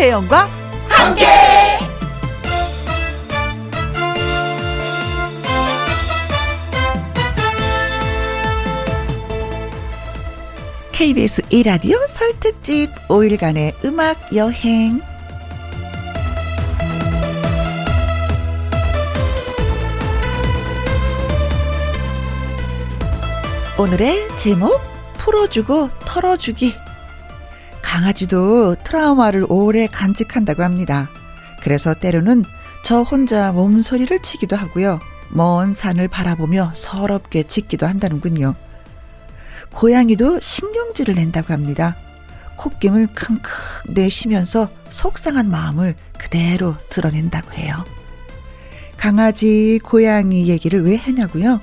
김혜영과 함께. KBS 1라디오 설 특집 5일간의 음악 여행. 오늘의 제목 풀어주고 털어주기. 강아지도 트라우마를 오래 간직한다고 합니다. 그래서 때로는 저 혼자 몸소리를 치기도 하고요. 먼 산을 바라보며 서럽게 짖기도 한다는군요. 고양이도 신경질을 낸다고 합니다. 콧김을 킁킁 내쉬면서 속상한 마음을 그대로 드러낸다고 해요. 강아지, 고양이 얘기를 왜 하냐고요?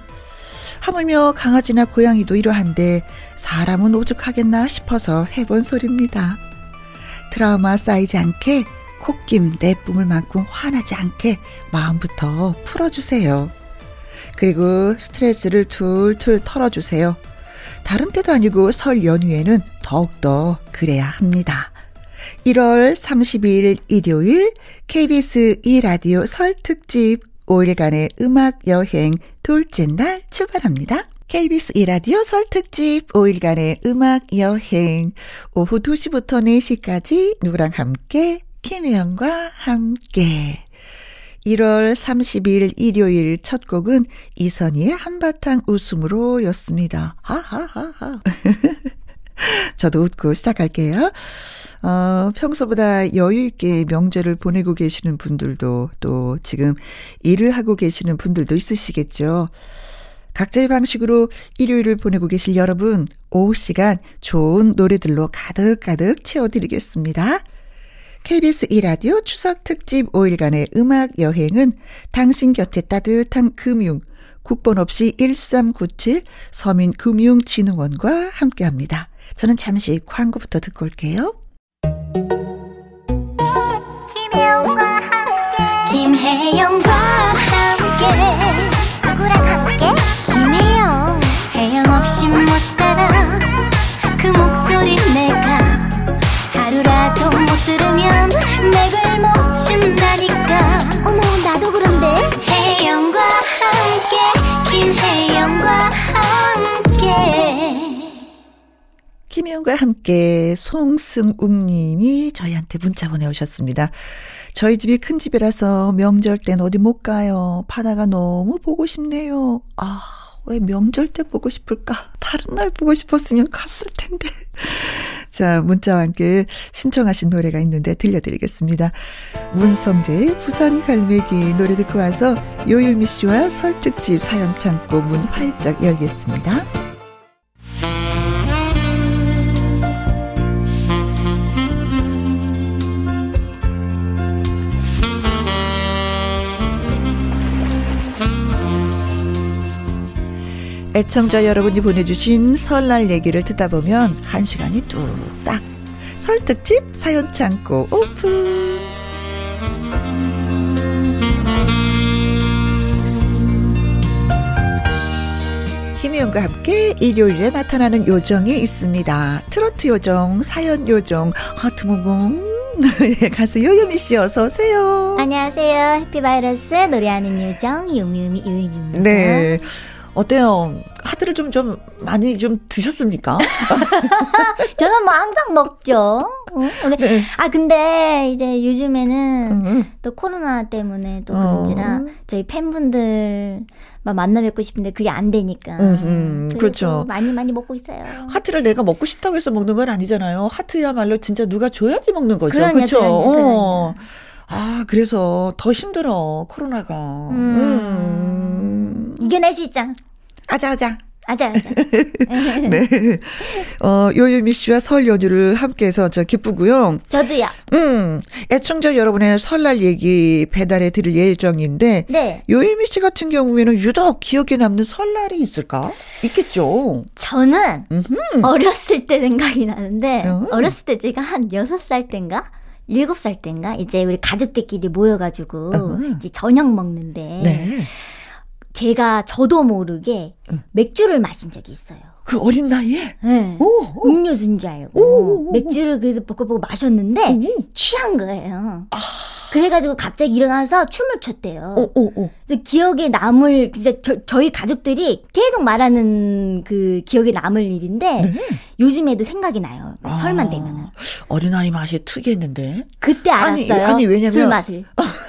하물며 강아지나 고양이도 이러한데 사람은 오죽하겠나 싶어서 해본 소리입니다. 트라우마 쌓이지 않게 콧김 내뿜을 만큼 화나지 않게 마음부터 풀어주세요. 그리고 스트레스를 툴툴 털어주세요. 다른 때도 아니고 설 연휴에는 더욱더 그래야 합니다. 1월 30일 일요일 KBS 2라디오 설 특집 5일간의 음악 여행 둘째 날 출발합니다. KBS 2라디오 설 특집 5일간의 음악 여행 오후 2시부터 4시까지 누구랑 함께 김혜영과 함께 1월 30일 일요일 첫 곡은 이선희의 한바탕 웃음으로 였습니다. 하하하하. 저도 웃고 시작할게요. 어, 평소보다 여유 있게 명절을 보내고 계시는 분들도 또 지금 일을 하고 계시는 분들도 있으시겠죠. 각자의 방식으로 일요일을 보내고 계실 여러분, 오후 시간 좋은 노래들로 가득가득 채워드리겠습니다. KBS 2라디오 추석 특집 5일간의 음악 여행은 당신 곁에 따뜻한 금융, 국번 없이 1397 서민금융진흥원과 함께 합니다. 저는 잠시 광고부터 듣고 올게요. 김혜영과 함께. 누구랑 함께? 김혜영. 혜영 없이 못 살아. 그 목소리 내가 하루라도 못 들으면 맥을 못 춘다니까. 어머 나도 그런데. 혜영과 함께 김혜영과 함께. 김혜영과 함께 송승욱님이 저희한테 문자 보내오셨습니다. 저희 집이 큰 집이라서 명절 땐 어디 못 가요. 바다가 너무 보고 싶네요. 아, 왜 명절 때 보고 싶을까? 다른 날 보고 싶었으면 갔을 텐데. 자, 문자와 함께 신청하신 노래가 있는데 들려드리겠습니다. 문성재의 부산 갈매기 노래 듣고 와서 요유미 씨와 설특집 사연 창고 문 활짝 열겠습니다. 애청자 여러분이 보내주신 설날 얘기를 듣다 보면 한 시간이 뚝딱 설특집 사연 창고 오픈 김희영과 함께 일요일에 나타나는 요정이 있습니다. 트로트 요정, 사연 요정, 하트무궁 가수 요요미 씨 어서 오세요. 안녕하세요 해피바이러스 노래하는 요정 유미유미 유입니다 네. 어때요? 하트를 좀, 좀 많이 좀 드셨습니까? 저는 뭐 항상 먹죠. 응? 근데- 네. 아 근데 이제 요즘에는 응. 또 코로나 때문에 또 어. 그런지라 저희 팬분들 막 만나 뵙고 싶은데 그게 안 되니까. 음흠, 그래도 그렇죠. 많이 많이 먹고 있어요. 하트를 내가 먹고 싶다고 해서 먹는 건 아니잖아요. 하트야말로 진짜 누가 줘야지 먹는 거죠. 그러냐, 그렇죠? 그러냐, 어. 아, 그래서 더 힘들어. 코로나가. 음. 이겨낼 수 있잖아. 아자 아자. 아자 아자. 네. 어, 요유미 씨와 설 연휴를 함께해서 저 기쁘고요. 저도요. 음. 애청자 여러분의 설날 얘기 배달해 드릴 예정인데 네. 요유미 씨 같은 경우에는 유독 기억에 남는 설날이 있을까? 있겠죠. 저는 음흠. 어렸을 때 생각이 나는데 음. 어렸을 때 제가 한 여섯 살 땐가 일곱 살 땐가 이제 우리 가족들끼리 모여가지고 음. 이제 저녁 먹는데 네. 제가 저도 모르게 맥주를 마신 적이 있어요. 그 어린 나이에? 네. 오, 음료수인 줄 알고. 오, 맥주를 그래서 볶고볶고 마셨는데, 오. 취한 거예요. 아. 그래가지고 갑자기 일어나서 춤을 췄대요. 오, 오, 오. 그래서 기억에 남을, 이제 저, 저희 가족들이 계속 말하는 그 기억에 남을 일인데, 네. 요즘에도 생각이 나요. 아, 설만 되면은. 어린 아이 맛이 특이했는데. 그때 알았어요. 아니, 아니 왜냐면. 술 맛을.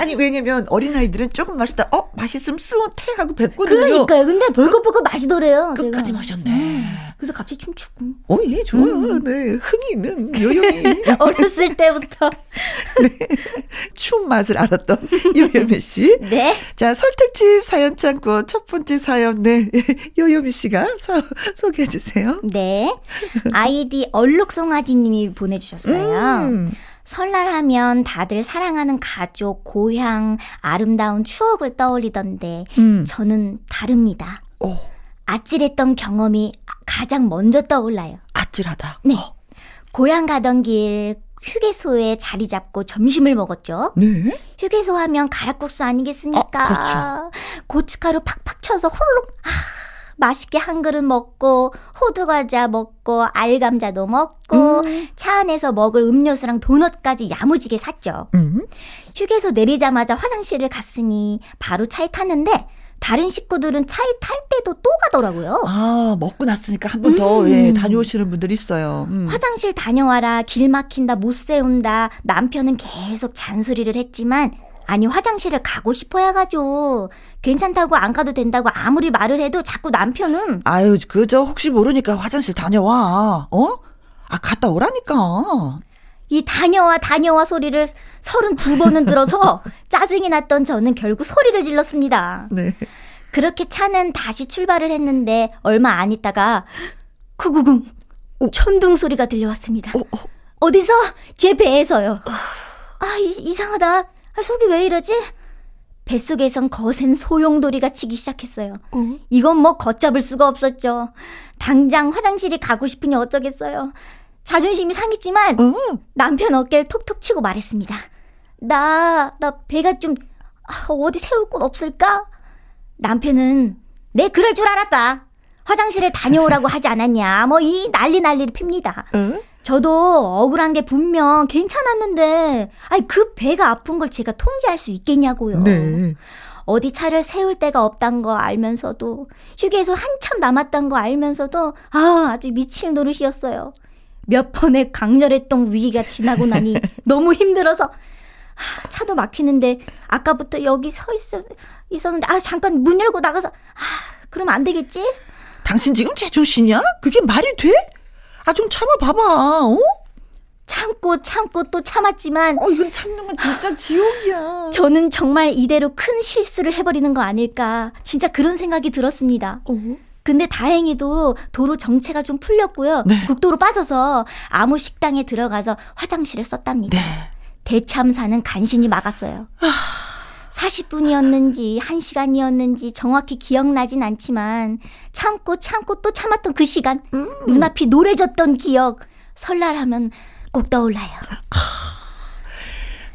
아니 왜냐면 어린 아이들은 조금 마시다 어 맛있으면 스무테 하고 뱉거든요. 그러니까요. 근데 벌컥벌컥 마시더래요. 끝까지 제가. 마셨네. 음. 그래서 갑자기 춤추고. 어예 좋아요. 음. 네 흥이 있는 요요미. 어렸을 때부터. 네. 춤 맛을 알았던 요요미 씨. 네. 자 설득집 사연 창고 첫 번째 사연 네 요요미 씨가 소, 소개해 주세요. 네. 아이디 얼룩송아지님이 보내주셨어요. 음. 설날 하면 다들 사랑하는 가족, 고향, 아름다운 추억을 떠올리던데 음. 저는 다릅니다. 오. 아찔했던 경험이 가장 먼저 떠올라요. 아찔하다. 네. 어. 고향 가던 길 휴게소에 자리 잡고 점심을 먹었죠. 네. 휴게소 하면 가락국수 아니겠습니까? 아, 그렇죠. 고춧가루 팍팍 쳐서 홀룩 아, 맛있게 한 그릇 먹고 호두 과자 먹고 알감자도 먹고 음. 차 안에서 먹을 음료수랑 도넛까지 야무지게 샀죠. 음. 휴게소 내리자마자 화장실을 갔으니 바로 차에 탔는데 다른 식구들은 차에 탈 때도 또 가더라고요. 아, 먹고 났으니까 한 번더 음. 예, 다녀오시는 분들 있어요. 음. 화장실 다녀와라, 길 막힌다, 못 세운다. 남편은 계속 잔소리를 했지만 아니 화장실을 가고 싶어야 가죠. 괜찮다고 안 가도 된다고 아무리 말을 해도 자꾸 남편은 아유 그저 혹시 모르니까 화장실 다녀와. 어? 아 갔다 오라니까. 이 다녀와 다녀와 소리를 32번은 들어서 짜증이 났던 저는 결국 소리를 질렀습니다. 네. 그렇게 차는 다시 출발을 했는데 얼마 안 있다가 쿠구궁 천둥 소리가 들려왔습니다. 어, 어. 디서 제 배에서요. 아 이, 이상하다. 아, 속이 왜 이러지? 뱃속에선 거센 소용돌이가 치기 시작했어요. 어? 이건 뭐 걷잡을 수가 없었죠. 당장 화장실이 가고 싶으니 어쩌겠어요. 자존심이 상했지만 어? 남편 어깨를 톡톡 치고 말했습니다. 나, 나 배가 좀 아, 어디 세울 곳 없을까? 남편은 내 그럴 줄 알았다. 화장실에 다녀오라고 하지 않았냐. 뭐 이 난리 난리를 핍니다. 어? 저도 억울한 게 분명 괜찮았는데, 아니, 그 배가 아픈 걸 제가 통제할 수 있겠냐고요. 네. 어디 차를 세울 데가 없단 거 알면서도, 휴게소 한참 남았단 거 알면서도, 아, 아주 미칠 노릇이었어요. 몇 번의 강렬했던 위기가 지나고 나니 너무 힘들어서, 아, 차도 막히는데, 아까부터 여기 서 있어, 있었는데, 아, 잠깐 문 열고 나가서, 아, 그럼 안 되겠지? 당신 지금 제정신이야? 그게 말이 돼? 아, 좀 참아봐봐, 어? 참고 참고 또 참았지만 어 이건 참는 건 진짜 지옥이야. 저는 정말 이대로 큰 실수를 해버리는 거 아닐까 진짜 그런 생각이 들었습니다. 어? 근데 다행히도 도로 정체가 좀 풀렸고요. 네. 국도로 빠져서 아무 식당에 들어가서 화장실을 썼답니다. 네. 대참사는 간신히 막았어요. 아... 40분이었는지 1시간이었는지 정확히 기억나진 않지만 참고 참고 또 참았던 그 시간 음. 눈앞이 노래졌던 기억 설날 하면 꼭 떠올라요.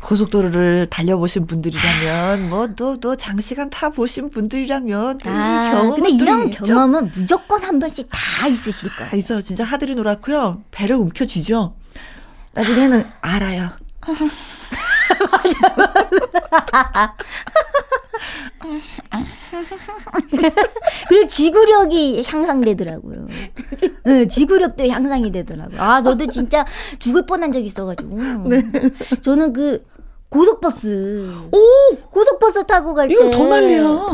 고속도로를 달려보신 분들이라면 뭐또또 또 장시간 타 보신 분들이라면 아, 경험은 근데 이런 있죠? 경험은 무조건 한 번씩 다 있으실 거예요. 다 있어 진짜 하늘이 노랗고요 배를 움켜쥐죠. 나중에는 알아요. 맞아. 그리고 지구력이 향상되더라고요. 네, 지구력도 향상이 되더라고요. 아, 저도 진짜 죽을 뻔한 적이 있어가지고. 네. 저는 그 고속버스. 오! 고속버스 타고 갈 때. 이건 더 난리야.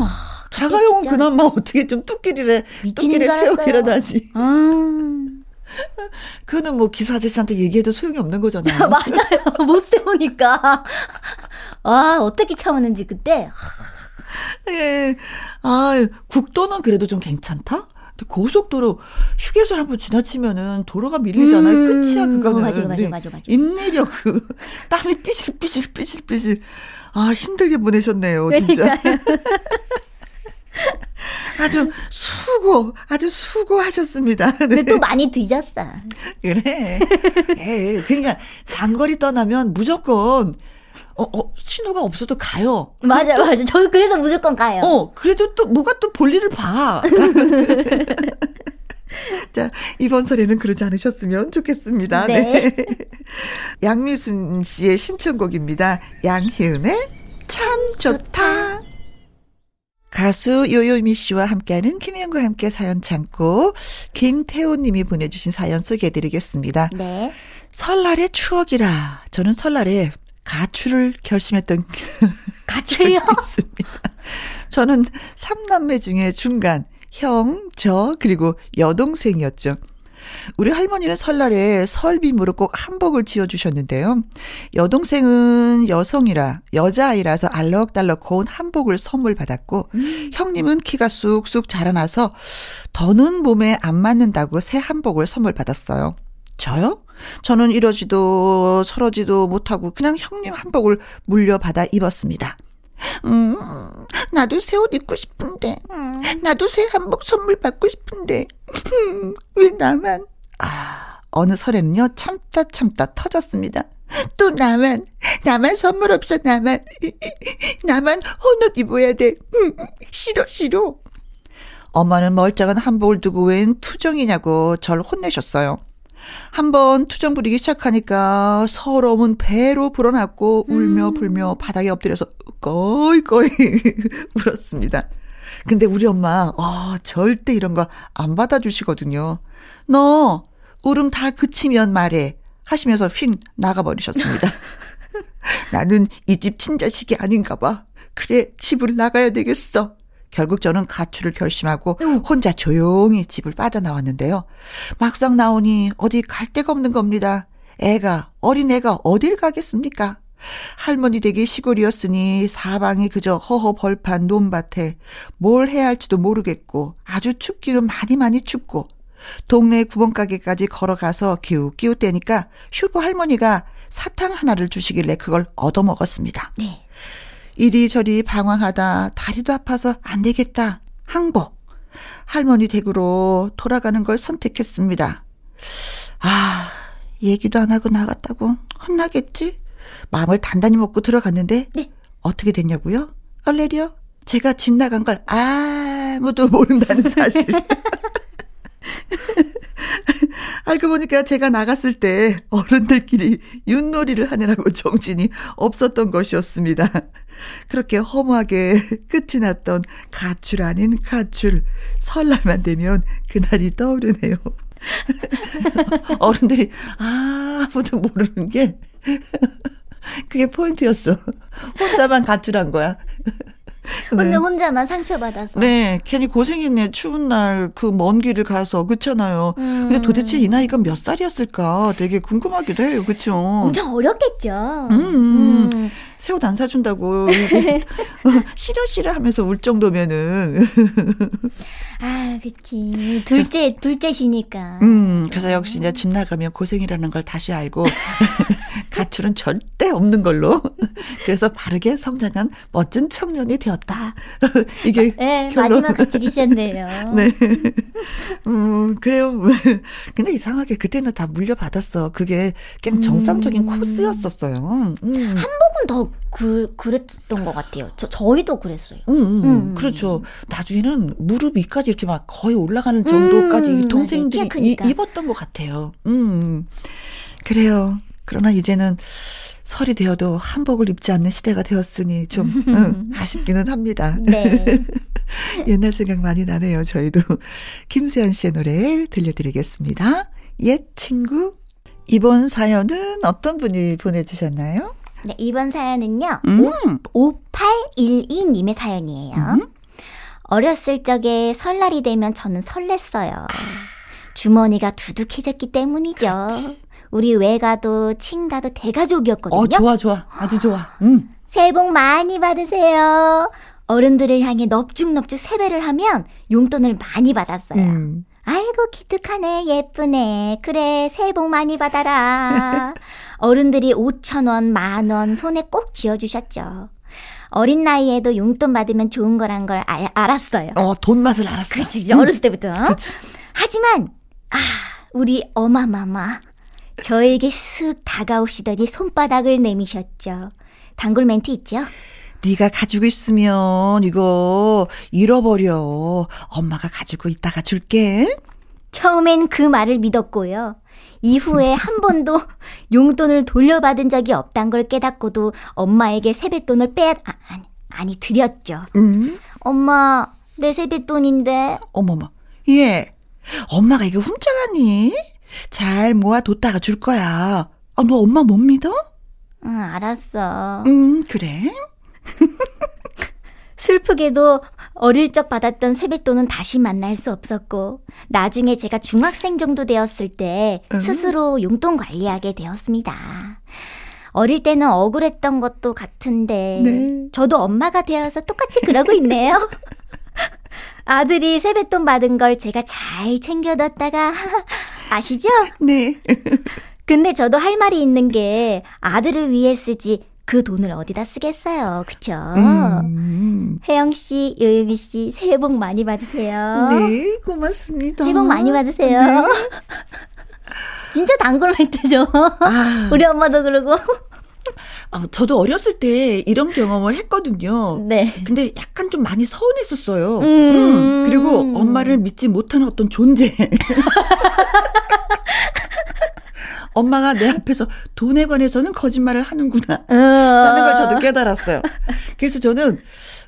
자가용은 그나마 어떻게 좀 뚝길이래. 뚝길에 세우기라도 하지. 아. 그거는 뭐 기사 아저씨한테 얘기해도 소용이 없는 거잖아요. 맞아요. 못 세우니까. 아, 어떻게 참았는지 그때. 예. 아, 국도는 그래도 좀 괜찮다? 고속도로 휴게소를 한번 지나치면은 도로가 밀리잖아요. 음, 끝이야 그거는. 어, 맞아, 맞아, 맞아, 맞아. 인내력 그 땀이 삐실삐실 삐실삐실. 아 힘들게 보내셨네요, 진짜. 아주 수고, 아주 수고하셨습니다. 네. 근데 또 많이 드셨어. 그래. 에 그러니까 장거리 떠나면 무조건 어, 어, 신호가 없어도 가요. 맞아, 요 맞아. 저 그래서 무조건 가요. 어, 그래도 또 뭐가 또 볼일을 봐. 자, 이번 설에는 그러지 않으셨으면 좋겠습니다. 네. 네. 양미순 씨의 신청곡입니다. 양희은의 참 좋다. 가수 요요미 씨와 함께하는 김혜영과 함께 사연 참고 김태호 님이 보내주신 사연 소개해드리겠습니다. 네. 설날의 추억이라 저는 설날에 가출을 결심했던 가출이요? 있습니다. 저는 3남매 중에 중간 형, 저, 그리고 여동생이었죠. 우리 할머니는 설날에 설빔으로 꼭 한복을 지어주셨는데요. 여동생은 여성이라, 여자아이라서 알럭달럭 고운 한복을 선물 받았고, 음. 형님은 키가 쑥쑥 자라나서 더는 몸에 안 맞는다고 새 한복을 선물 받았어요. 저요? 저는 이러지도 저러지도 못하고 그냥 형님 한복을 물려받아 입었습니다. 음, 나도 새 옷 입고 싶은데. 나도 새 한복 선물 받고 싶은데. 왜 나만? 아, 어느 설에는요, 참다 참다 터졌습니다. 또 나만, 나만 선물 없어, 나만. 나만 혼옷 입어야 돼. 싫어, 싫어. 엄마는 멀쩡한 한복을 두고 웬 투정이냐고 절 혼내셨어요. 한번 투정 부리기 시작하니까 서러움은 배로 불어났고 울며 음. 불며 바닥에 엎드려서 거의 울었습니다. 근데 우리 엄마 아 절대 이런 거 안 받아주시거든요. 너 울음 다 그치면 말해 하시면서 휙 나가버리셨습니다. 나는 이 집 친자식이 아닌가 봐. 그래 집을 나가야 되겠어. 결국 저는 가출을 결심하고 혼자 조용히 집을 빠져나왔는데요. 막상 나오니 어디 갈 데가 없는 겁니다. 애가, 어린애가 어딜 가겠습니까? 할머니 댁이 시골이었으니 사방이 그저 허허 벌판 논밭에 뭘 해야 할지도 모르겠고 아주 춥기는 많이 많이 춥고 동네 구멍가게까지 걸어가서 기웃기웃 대니까 슈퍼 할머니가 사탕 하나를 주시길래 그걸 얻어먹었습니다. 네. 이리저리 방황하다 다리도 아파서 안 되겠다. 항복. 할머니 댁으로 돌아가는 걸 선택했습니다. 아, 얘기도 안 하고 나갔다고 혼나겠지? 마음을 단단히 먹고 들어갔는데 네. 어떻게 됐냐고요? 얼레리요? 제가 집 나간 걸 아무도 모른다는 사실. 알고 보니까 제가 나갔을 때 어른들끼리 윷놀이를 하느라고 정신이 없었던 것이었습니다. 그렇게 허무하게 끝이 났던 가출 아닌 가출. 설날만 되면 그날이 떠오르네요. 어른들이 아무도 모르는 게 그게 포인트였어. 혼자만 가출한 거야. 근데 네. 혼자만 상처받아서. 네, 괜히 고생했네. 추운 날 그 먼 길을 가서 그렇잖아요. 음. 근데 도대체 이 나이가 몇 살이었을까? 되게 궁금하기도 해요. 그렇죠? 엄청 어렸겠죠. 음. 음. 음. 새옷 안 사준다고 싫어 싫어 하면서 울 정도면은 아, 그치. 둘째 둘째시니까. 음, 그래서 역시 이제 집 나가면 고생이라는 걸 다시 알고 가출은 절대 없는 걸로. 그래서 바르게 성장한 멋진 청년이 되었다. 이게 네, 결론. 마지막 가출이셨네요. 네. 음, 그래요. 근데 이상하게 그때는 다 물려받았어. 그게 그냥 정상적인 음. 코스였었어요. 음. 한복은 더 그, 그랬던 것 같아요. 저, 저희도 그랬어요. 음, 음, 음. 그렇죠. 나중에는 무릎 위까지 이렇게 막 거의 올라가는 정도까지 음, 동생들이 이, 입었던 것 같아요. 음. 그래요. 그러나 이제는 설이 되어도 한복을 입지 않는 시대가 되었으니 좀 응, 아쉽기는 합니다. 네. 옛날 생각 많이 나네요. 저희도 김세현 씨의 노래 들려드리겠습니다. 옛 친구. 이번 사연은 어떤 분이 보내주셨나요? 네, 이번 사연은요. 음. 5812님의 사연이에요. 음. 어렸을 적에 설날이 되면 저는 설렜어요. 아. 주머니가 두둑해졌기 때문이죠. 그렇지. 우리 외가도 친가도 대가족이었거든요. 어, 좋아, 좋아. 아주 좋아. 음. 새해 복 많이 받으세요. 어른들을 향해 넙죽넙죽 세배를 하면 용돈을 많이 받았어요. 음. 아이고 기특하네 예쁘네 그래 새해 복 많이 받아라 어른들이 5천 원, 만 원 손에 꼭 쥐어주셨죠. 어린 나이에도 용돈 받으면 좋은 거란 걸 알, 알았어요. 어, 돈 맛을 알았어. 그치, 어렸을 때부터. 그치. 하지만, 아, 우리 어마마마. 저에게 쓱 다가오시더니 손바닥을 내미셨죠. 단골 멘트 있죠? 네가 가지고 있으면 이거 잃어버려. 엄마가 가지고 있다가 줄게. 처음엔 그 말을 믿었고요. 이후에 한 번도 용돈을 돌려받은 적이 없단 걸 깨닫고도 엄마에게 세뱃돈을 빼, 아, 아니, 아니, 드렸죠. 음? 엄마, 내 세뱃돈인데. 어머머. 예. 엄마가 이거 훔쳐가니? 잘 모아뒀다가 줄 거야. 아, 너 엄마 못 믿어? 응, 알았어. 음, 그래. 슬프게도 어릴 적 받았던 세뱃돈은 다시 만날 수 없었고, 나중에 제가 중학생 정도 되었을 때 음. 스스로 용돈 관리하게 되었습니다. 어릴 때는 억울했던 것도 같은데, 네. 저도 엄마가 되어서 똑같이 그러고 있네요. 아들이 세뱃돈 받은 걸 제가 잘 챙겨뒀다가, 아시죠? 네. 근데 저도 할 말이 있는 게 아들을 위해 쓰지 그 돈을 어디다 쓰겠어요. 그쵸? 음. 혜영 씨, 요유미 씨, 새해 복 많이 받으세요. 네, 고맙습니다. 새해 복 많이 받으세요. 네. 진짜 단골 멘트죠. 아, 우리 엄마도 그러고. 아, 저도 어렸을 때 이런 경험을 했거든요. 네. 근데 약간 좀 많이 서운했었어요. 음. 음, 그리고 엄마를 믿지 못하는 어떤 존재. 엄마가 내 앞에서 돈에 관해서는 거짓말을 하는구나. 라는 걸 저도 깨달았어요. 그래서 저는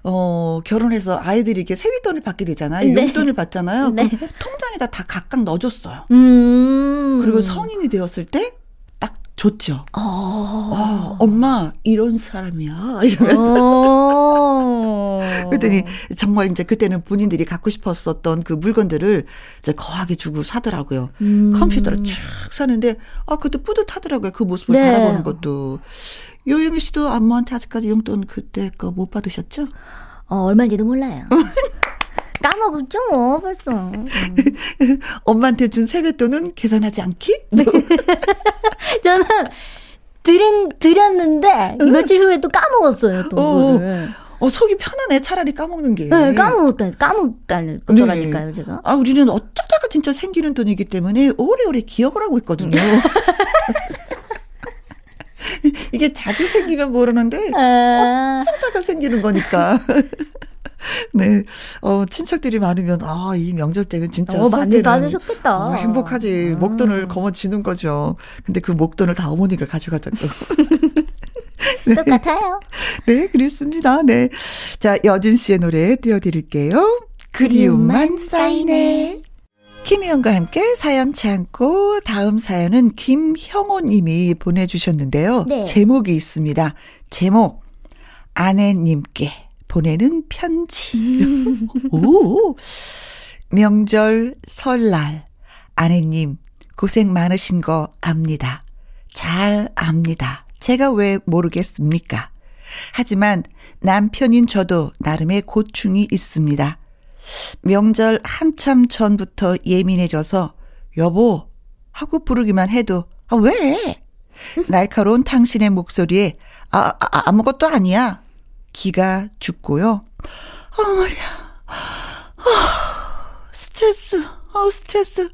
어 결혼해서 아이들이 이렇게 세뱃돈을 받게 되잖아요. 네. 용돈을 받잖아요. 네. 그럼 통장에다 다 각각 넣어줬어요. 음. 그리고 성인이 되었을 때 딱 줬죠. 어. 아, 엄마 이런 사람이야 이러면서 어. 그랬더니 정말 이제 그때는 본인들이 갖고 싶었었던 그 물건들을 이제 거하게 주고 사더라고요. 음. 컴퓨터를 쭉 사는데 아 그것도 뿌듯하더라고요. 그 모습을 네. 바라보는 것도. 요영희 씨도 안모한테 아직까지 용돈 그때 거 못 받으셨죠? 어, 얼마인지도 몰라요. 까먹었죠, 뭐, 벌써. 음. 엄마한테 준 세뱃돈은 계산하지 않기? 저는 드린, 드렸는데, 며칠 후에 또 까먹었어요, 또. 어. 어 속이 편하네 차라리 까먹는 게. 네, 까먹었다, 까먹다는 거더라니까요, 제가. 아 우리는 어쩌다가 진짜 생기는 돈이기 때문에 오래오래 기억을 하고 있거든요. 이게 자주 생기면 모르는데 아, 어쩌다가 생기는 거니까. 네, 어, 친척들이 많으면, 아, 이 명절 때는 진짜. 어, 설 많이 받으셨겠다. 어, 행복하지. 음. 목돈을 거머쥐는 거죠. 근데 그 목돈을 다 어머니가 가져가졌고. 똑같아요. 네, 그렇습니다. 네. 자, 여진 씨의 노래 띄워드릴게요. 그리움만 쌓이네. 김희영과 함께 사연 참고 다음 사연은 김형호 님이 보내주셨는데요. 네. 제목이 있습니다. 제목, 아내님께 보내는 편지. 오, 명절, 설날, 아내님, 고생 많으신 거 압니다. 잘 압니다. 제가 왜 모르겠습니까? 하지만 남편인 저도 나름의 고충이 있습니다. 명절 한참 전부터 예민해져서 여보 하고 부르기만 해도 아 왜? 날카로운 당신의 목소리에 아, 아 아무것도 아니야. 기가 죽고요. 아 말이야. 아, 스트레스. 아 스트레스.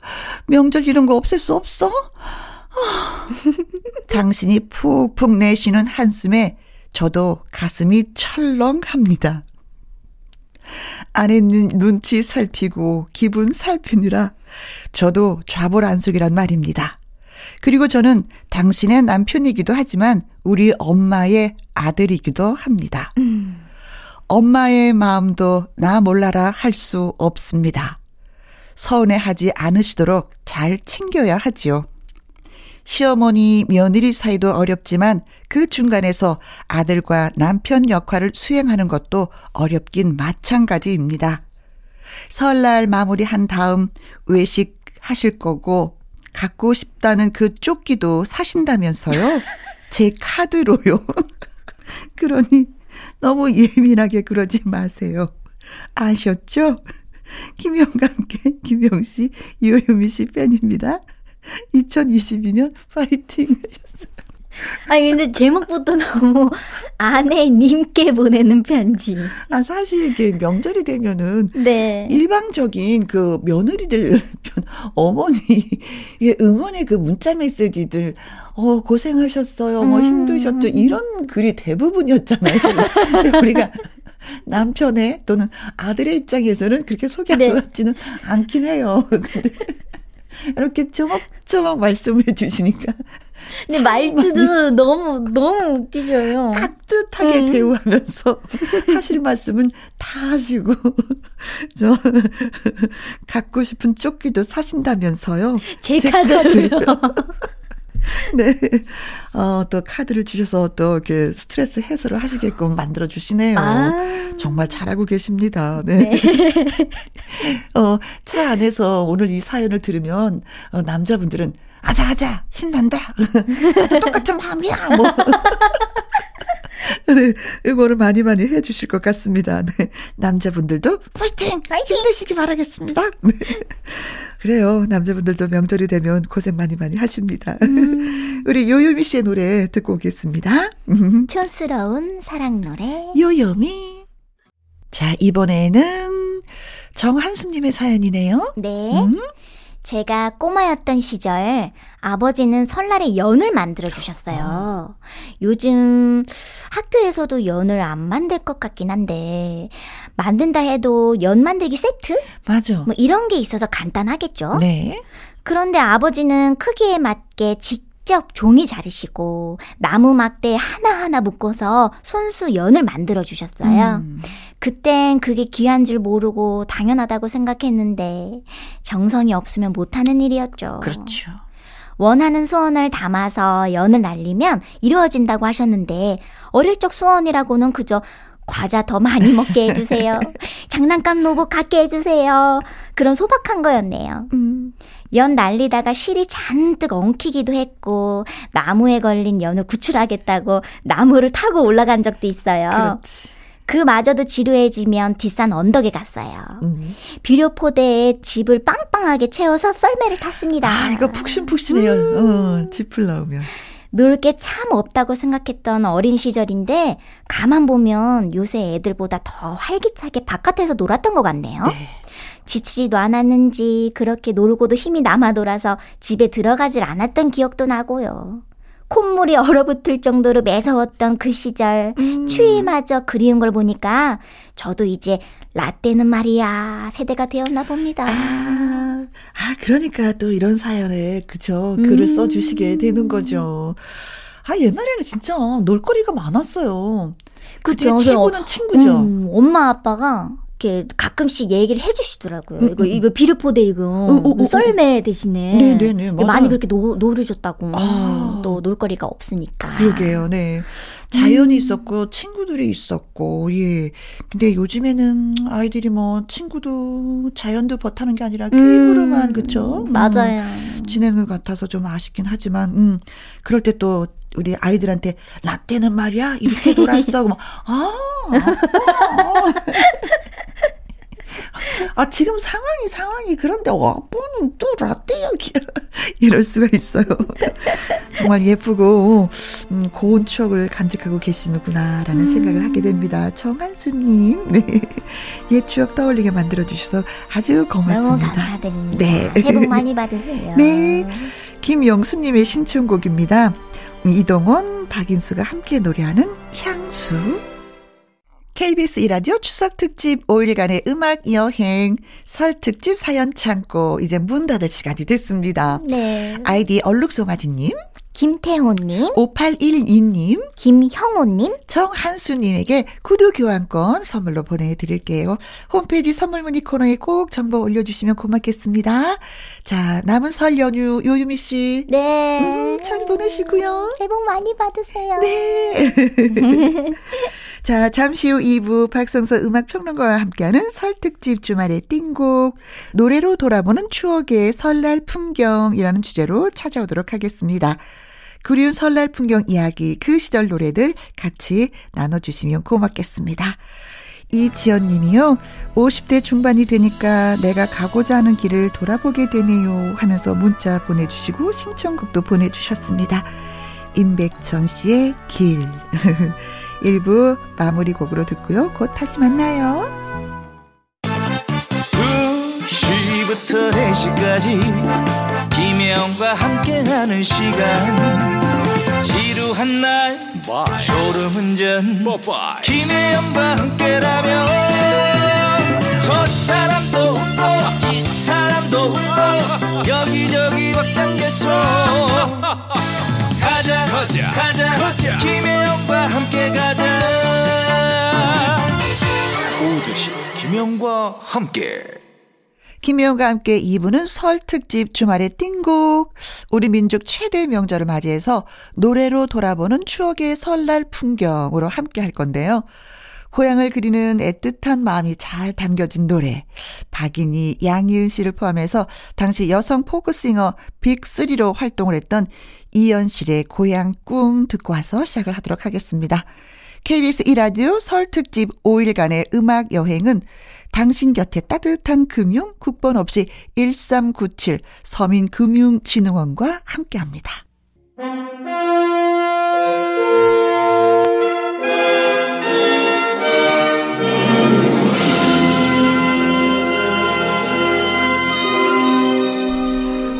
명절 이런 거 없앨 수 없어? 아. 당신이 푹푹 내쉬는 한숨에 저도 가슴이 철렁합니다. 아내는 눈치 살피고 기분 살피느라 저도 좌불안석이란 말입니다. 그리고 저는 당신의 남편이기도 하지만 우리 엄마의 아들이기도 합니다. 엄마의 마음도 나 몰라라 할 수 없습니다. 서운해하지 않으시도록 잘 챙겨야 하지요. 시어머니, 며느리 사이도 어렵지만 그 중간에서 아들과 남편 역할을 수행하는 것도 어렵긴 마찬가지입니다. 설날 마무리한 다음 외식 하실 거고 갖고 싶다는 그 조끼도 사신다면서요? 제 카드로요. 그러니 너무 예민하게 그러지 마세요. 아셨죠? 김영과 함께 김영 씨, 이호유미 씨 팬입니다. 2022년 파이팅 하셨어요. 아니, 근데 제목부터 너무 아내님께 보내는 편지. 아, 사실 이게 명절이 되면은 네. 일방적인 그 며느리들, 어머니의 응원의 그 문자 메시지들 어, 고생하셨어요. 뭐 음. 힘드셨죠. 이런 글이 대부분이었잖아요. 근데 우리가 남편의 또는 아들의 입장에서는 그렇게 소개할 네. 것 같지는 않긴 해요. 근데 이렇게 조목조목 말씀을 해주시니까. 근데 말투도 너무, 너무 웃기셔요. 깍듯하게 음. 대우하면서 하실 말씀은 다 하시고, 저, 갖고 싶은 조끼도 사신다면서요. 제, 제 카드로요. 네. 어, 또 카드를 주셔서 또 이렇게 스트레스 해소를 하시게끔 만들어 주시네요. 아. 정말 잘하고 계십니다. 네. 네. 어, 차 안에서 오늘 이 사연을 들으면 어, 남자분들은 아자아자 신난다. 똑같은 마음이야. 뭐. 네, 이거를 많이 많이 해주실 것 같습니다. 네. 남자분들도 파이팅! 파이팅! 힘내시기 바라겠습니다. 네. 그래요. 남자분들도 명절이 되면 고생 많이 많이 하십니다. 음. 우리 요요미 씨의 노래 듣고 오겠습니다. 촌스러운 사랑 노래. 요요미. 자, 이번에는 정한수님의 사연이네요. 네. 음? 제가 꼬마였던 시절 아버지는 설날에 연을 만들어 주셨어요. 요즘 학교에서도 연을 안 만들 것 같긴 한데 만든다 해도 연 만들기 세트? 맞아. 뭐 이런 게 있어서 간단하겠죠. 네. 그런데 아버지는 크기에 맞게 직 접 종이 자르시고 나무 막대 하나하나 묶어서 손수 연을 만들어 주셨어요. 음. 그땐 그게 귀한 줄 모르고 당연하다고 생각했는데 정성이 없으면 못하는 일이었죠. 그렇죠. 원하는 소원을 담아서 연을 날리면 이루어진다고 하셨는데 어릴 적 소원이라고는 그저 과자 더 많이 먹게 해주세요. 장난감 로봇 갖게 해주세요. 그런 소박한 거였네요. 음. 연 날리다가 실이 잔뜩 엉키기도 했고 나무에 걸린 연을 구출하겠다고 나무를 타고 올라간 적도 있어요. 그렇지. 그마저도 지루해지면 뒷산 언덕에 갔어요. 음. 비료포대에 집을 빵빵하게 채워서 썰매를 탔습니다. 아, 이거 푹신푹신해요. 음. 어, 짚을 나오면. 놀 게 참 없다고 생각했던 어린 시절인데 가만 보면 요새 애들보다 더 활기차게 바깥에서 놀았던 것 같네요. 네. 지치지도 않았는지 그렇게 놀고도 힘이 남아 돌아서 집에 들어가질 않았던 기억도 나고요. 콧물이 얼어붙을 정도로 매서웠던 그 시절 음. 추위마저 그리운 걸 보니까 저도 이제 라떼는 말이야 세대가 되었나 봅니다. 아, 아 그러니까 또 이런 사연에 그죠 글을 음. 써주시게 되는 거죠. 아 옛날에는 진짜 놀거리가 많았어요. 그죠. 최고는 친구죠. 음, 엄마 아빠가 이렇게 가끔씩 얘기를 해주시더라고요. 음, 이거 음. 이거 비르포대 이거 음, 음, 썰매 대신에 네네네, 많이 그렇게 노, 노르셨다고 아. 또 놀거리가 없으니까. 그러게요, 네. 자연이 음. 있었고 친구들이 있었고 예. 근데 요즘에는 아이들이 뭐 친구도 자연도 버타는 게 아니라 게임으로만 그쵸? 맞아요. 진행을 같아서 좀 아쉽긴 하지만 음 그럴 때또 우리 아이들한테 라떼는 말이야 이렇게 놀았어. 뭐, 아, 아, 아. 아, 지금 상황이 상황이 그런데 아빠는 또 라떼 이야기 이럴 수가 있어요. 정말 예쁘고 음, 고운 추억을 간직하고 계시는구나라는 음. 생각을 하게 됩니다. 정한수님, 네. 옛 추억 떠올리게 만들어 주셔서 아주 고맙습니다. 너무 감사드립니다. 네. 복 많이 받으세요. 네. 김영수님의 신청곡입니다. 이동원, 박인수가 함께 노래하는 향수. KBS 이라디오 추석 특집 5일간의 음악 여행 설 특집 사연 창고 이제 문 닫을 시간이 됐습니다. 네. 아이디 얼룩송아지님. 김태호님, 5812님, 김형호님, 정한수님에게 구두 교환권 선물로 보내드릴게요. 홈페이지 선물 문의 코너에 꼭 정보 올려주시면 고맙겠습니다. 자, 남은 설 연휴 요유미 씨. 네. 음, 잘 보내시고요. 새해 복 많이 받으세요. 네. 자, 잠시 후 2부 박성서 음악평론가와 함께하는 설 특집 주말의 띵곡 노래로 돌아보는 추억의 설날 풍경이라는 주제로 찾아오도록 하겠습니다. 그리운 설날 풍경 이야기 그 시절 노래들 같이 나눠주시면 고맙겠습니다. 이지연 님이요. 50대 중반이 되니까 내가 가고자 하는 길을 돌아보게 되네요 하면서 문자 보내주시고 신청곡도 보내주셨습니다. 임백천 씨의 길. 1부 마무리 곡으로 듣고요. 곧 다시 만나요. 2시부터 4시까지 김혜영과 함께하는 시간. 지루한 날 졸음운전. 김혜영과 함께라면 저 사람도 웃고 이 사람도 웃고 여기저기 벅장개소. 가자 가자. 가자, 가자. 김혜영과 함께 김혜영과 함께 2부는 설 특집 주말의 띵곡. 우리 민족 최대 명절을 맞이해서 노래로 돌아보는 추억의 설날 풍경으로 함께 할 건데요. 고향을 그리는 애틋한 마음이 잘 담겨진 노래. 박인희, 양희은 씨를 포함해서 당시 여성 포크싱어 빅3로 활동을 했던 이연실의 고향 꿈 듣고 와서 시작을 하도록 하겠습니다. KBS 1라디오 설 특집 5일간의 음악 여행은 당신 곁에 따뜻한 금융 국번 없이 1397 서민금융진흥원과 함께합니다.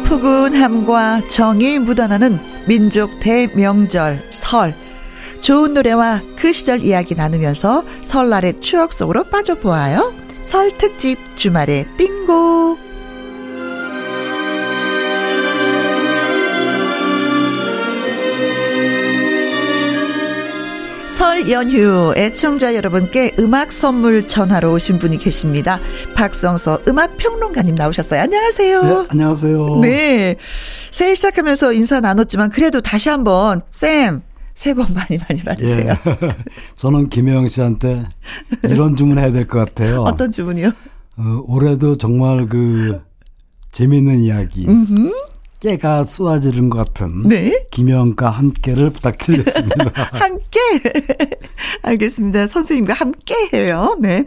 푸근함과 정이 묻어나는 민족 대명절 설. 좋은 노래와 그 시절 이야기 나누면서 설날의 추억 속으로 빠져보아요. 설 특집 주말의 띵곡. 설 연휴 애청자 여러분께 음악 선물 전하러 오신 분이 계십니다. 박성서 음악 평론가님 나오셨어요. 안녕하세요. 네, 안녕하세요. 네. 새해 시작하면서 인사 나눴지만 그래도 다시 한번 쌤 새해 복 많이 많이 받으세요. 예. 저는 김혜영 씨한테 이런 주문 해야 될 것 같아요. 어떤 주문이요? 어, 올해도 정말 그 재미있는 이야기. 깨가 쏟아지는 것 같은 네? 김영과 함께를 부탁드리겠습니다. 함께 알겠습니다. 선생님과 함께 해요. 네.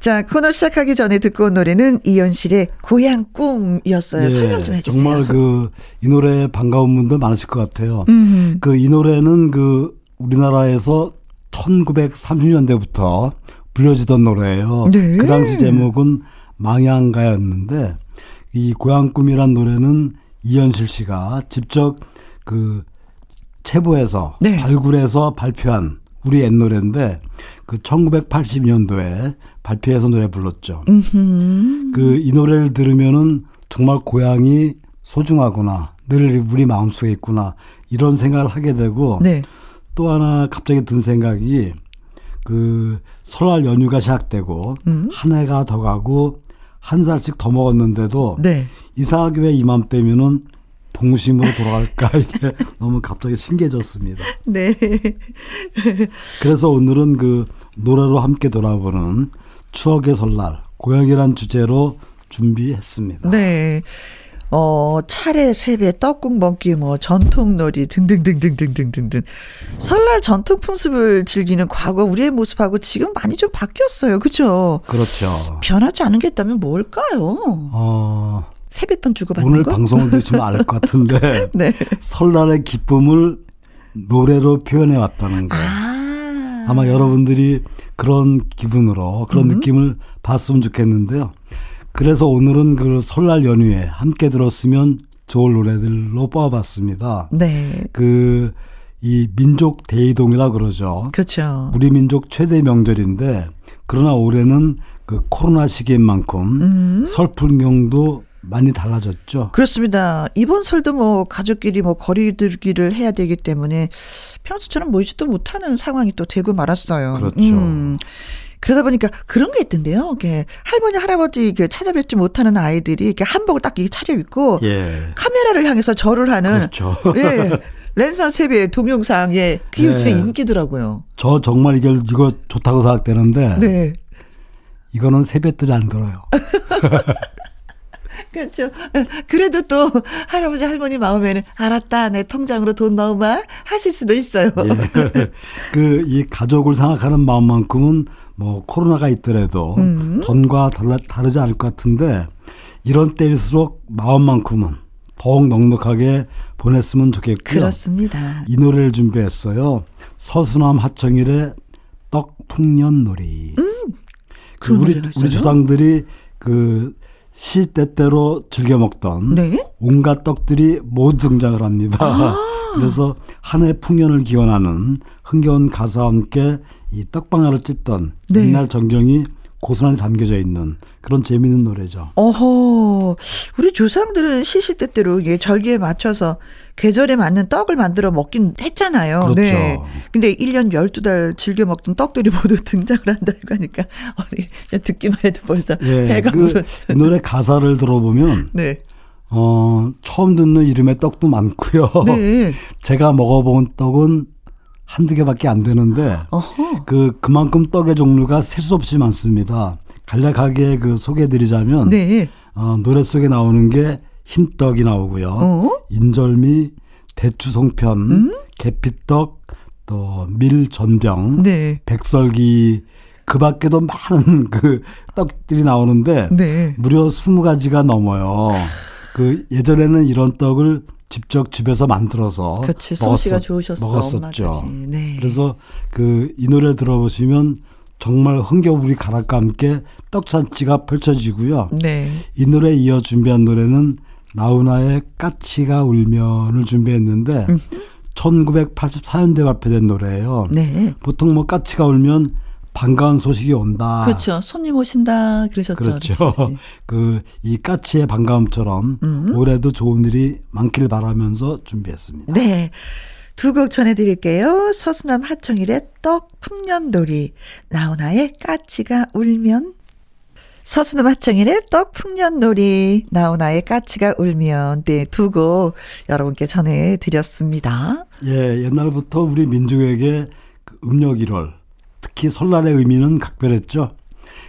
자 코너 시작하기 전에 듣고 온 노래는 이현실의 고향 꿈이었어요. 예, 설명 좀 해주세요. 정말 그 이 노래 반가운 분들 많으실 것 같아요. 그 이 노래는 그 우리나라에서 1930년대부터 불려지던 노래예요. 네. 그 당시 제목은 망향가였는데 이 고향 꿈이란 노래는 이현실 씨가 직접 그 체부에서 네. 발굴해서 발표한 우리 옛 노래인데 그 1980년도에 발표해서 노래 불렀죠. 그 이 노래를 들으면은 정말 고향이 소중하구나. 늘 우리 마음속에 있구나. 이런 생각을 하게 되고 네. 또 하나 갑자기 든 생각이 그 설날 연휴가 시작되고 음. 한 해가 더 가고 한 살씩 더 먹었는데도 네. 이사하기 왜 이맘때면은 동심으로 돌아갈까 이게 너무 갑자기 신기해졌습니다. 네. 그래서 오늘은 그 노래로 함께 돌아보는 추억의 설날 고향이란 주제로 준비했습니다. 네. 어, 차례, 세배, 떡국 먹기, 뭐, 전통놀이 등등등등등등등등. 설날 전통 풍습을 즐기는 과거 우리의 모습하고 지금 많이 좀 바뀌었어요. 그죠? 그렇죠. 변하지 않은 게 있다면 뭘까요? 어. 세뱃돈 주고 받는 오늘 거? 방송을 들으시면 알 것 같은데. 네. 설날의 기쁨을 노래로 표현해 왔다는 거. 아. 아마 여러분들이 그런 기분으로 그런 음. 느낌을 봤으면 좋겠는데요. 그래서 오늘은 그 설날 연휴에 함께 들었으면 좋을 노래들로 뽑아봤습니다. 네. 그, 이 민족 대이동이라 그러죠. 그렇죠. 우리 민족 최대 명절인데, 그러나 올해는 그 코로나 시기인 만큼 음. 설 풍경도 많이 달라졌죠. 그렇습니다. 이번 설도 뭐 가족끼리 뭐 거리두기를 해야 되기 때문에 평소처럼 모이지도 못하는 상황이 또 되고 말았어요. 그렇죠. 음. 그러다 보니까 그런 게 있던데요. 이게 할머니 할아버지 그 찾아뵙지 못하는 아이들이 이렇게 한복을 딱 차려입고 예. 카메라를 향해서 절을 하는 그렇죠. 예. 랜선 세배 동영상 예. 그게 네. 요즘에 인기더라고요. 저 정말 이게 이거 좋다고 생각되는데 네. 이거는 세뱃들이 안 들어요. 그렇죠. 그래도 또 할아버지 할머니 마음에는 알았다 내 통장으로 돈 넣어봐 하실 수도 있어요. 예. 그이 가족을 생각하는 마음만큼은 뭐 코로나가 있더라도 음. 전과 달라, 다르지 않을 것 같은데 이런 때일수록 마음만큼은 더욱 넉넉하게 보냈으면 좋겠고요. 그렇습니다. 이 노래를 준비했어요. 서수남 하청일의 떡 풍년놀이. 음, 그 우리 우리 조상들이 그 시때때로 즐겨 먹던 네? 온갖 떡들이 모두 등장을 합니다. 아~ 그래서 한 해 풍년을 기원하는 흥겨운 가사와 함께 이 떡방아를 찢던 네. 옛날 전경이 고스란히 담겨져 있는 그런 재미있는 노래죠. 어허, 우리 조상들은 시시때때로 예, 절기에 맞춰서 계절에 맞는 떡을 만들어 먹긴 했잖아요. 그렇죠. 네. 근데 1년 12달 즐겨 먹던 떡들이 모두 등장을 한다고 하니까 어, 듣기만 해도 벌써 예, 해가 그 노래 가사를 들어보면 네. 어, 처음 듣는 이름의 떡도 많고요. 네. 제가 먹어본 떡은 한두 개밖에 안 되는데 어허. 그 그만큼 떡의 종류가 셀 수 없이 많습니다. 간략하게 그 소개해드리자면 네. 어, 노래 속에 나오는 게 흰떡이 나오고요. 어? 인절미, 대추 송편, 음? 계피떡, 또 밀 전병, 네. 백설기 그 밖에도 많은 그 떡들이 나오는데 네. 무려 20가지가 넘어요. 그 예전에는 이런 떡을 직접 집에서 만들어서 그치, 먹었었, 좋으셨어, 먹었었죠. 네. 그래서 그 이 노래 들어보시면 정말 흥겨우리 가락과 함께 떡잔치가 펼쳐지고요. 네. 이 노래 이어 준비한 노래는 나훈아의 까치가 울면을 준비했는데 음. 1984년대 발표된 노래예요. 네. 보통 뭐 까치가 울면 반가운 소식이 온다. 그렇죠. 손님 오신다 그러셨죠. 그렇죠. 그 이 까치의 반가움처럼 음. 올해도 좋은 일이 많길 바라면서 준비했습니다. 네. 두 곡 전해드릴게요. 서수남 하청일의 떡 풍년돌이, 나훈아의 까치가 울면. 서수남 하청일의 떡 풍년놀이, 나훈아의 까치가 울면. 네, 두 곡 여러분께 전해드렸습니다. 예, 옛날부터 우리 민족에게 그 음력 1월, 특히 설날의 의미는 각별했죠.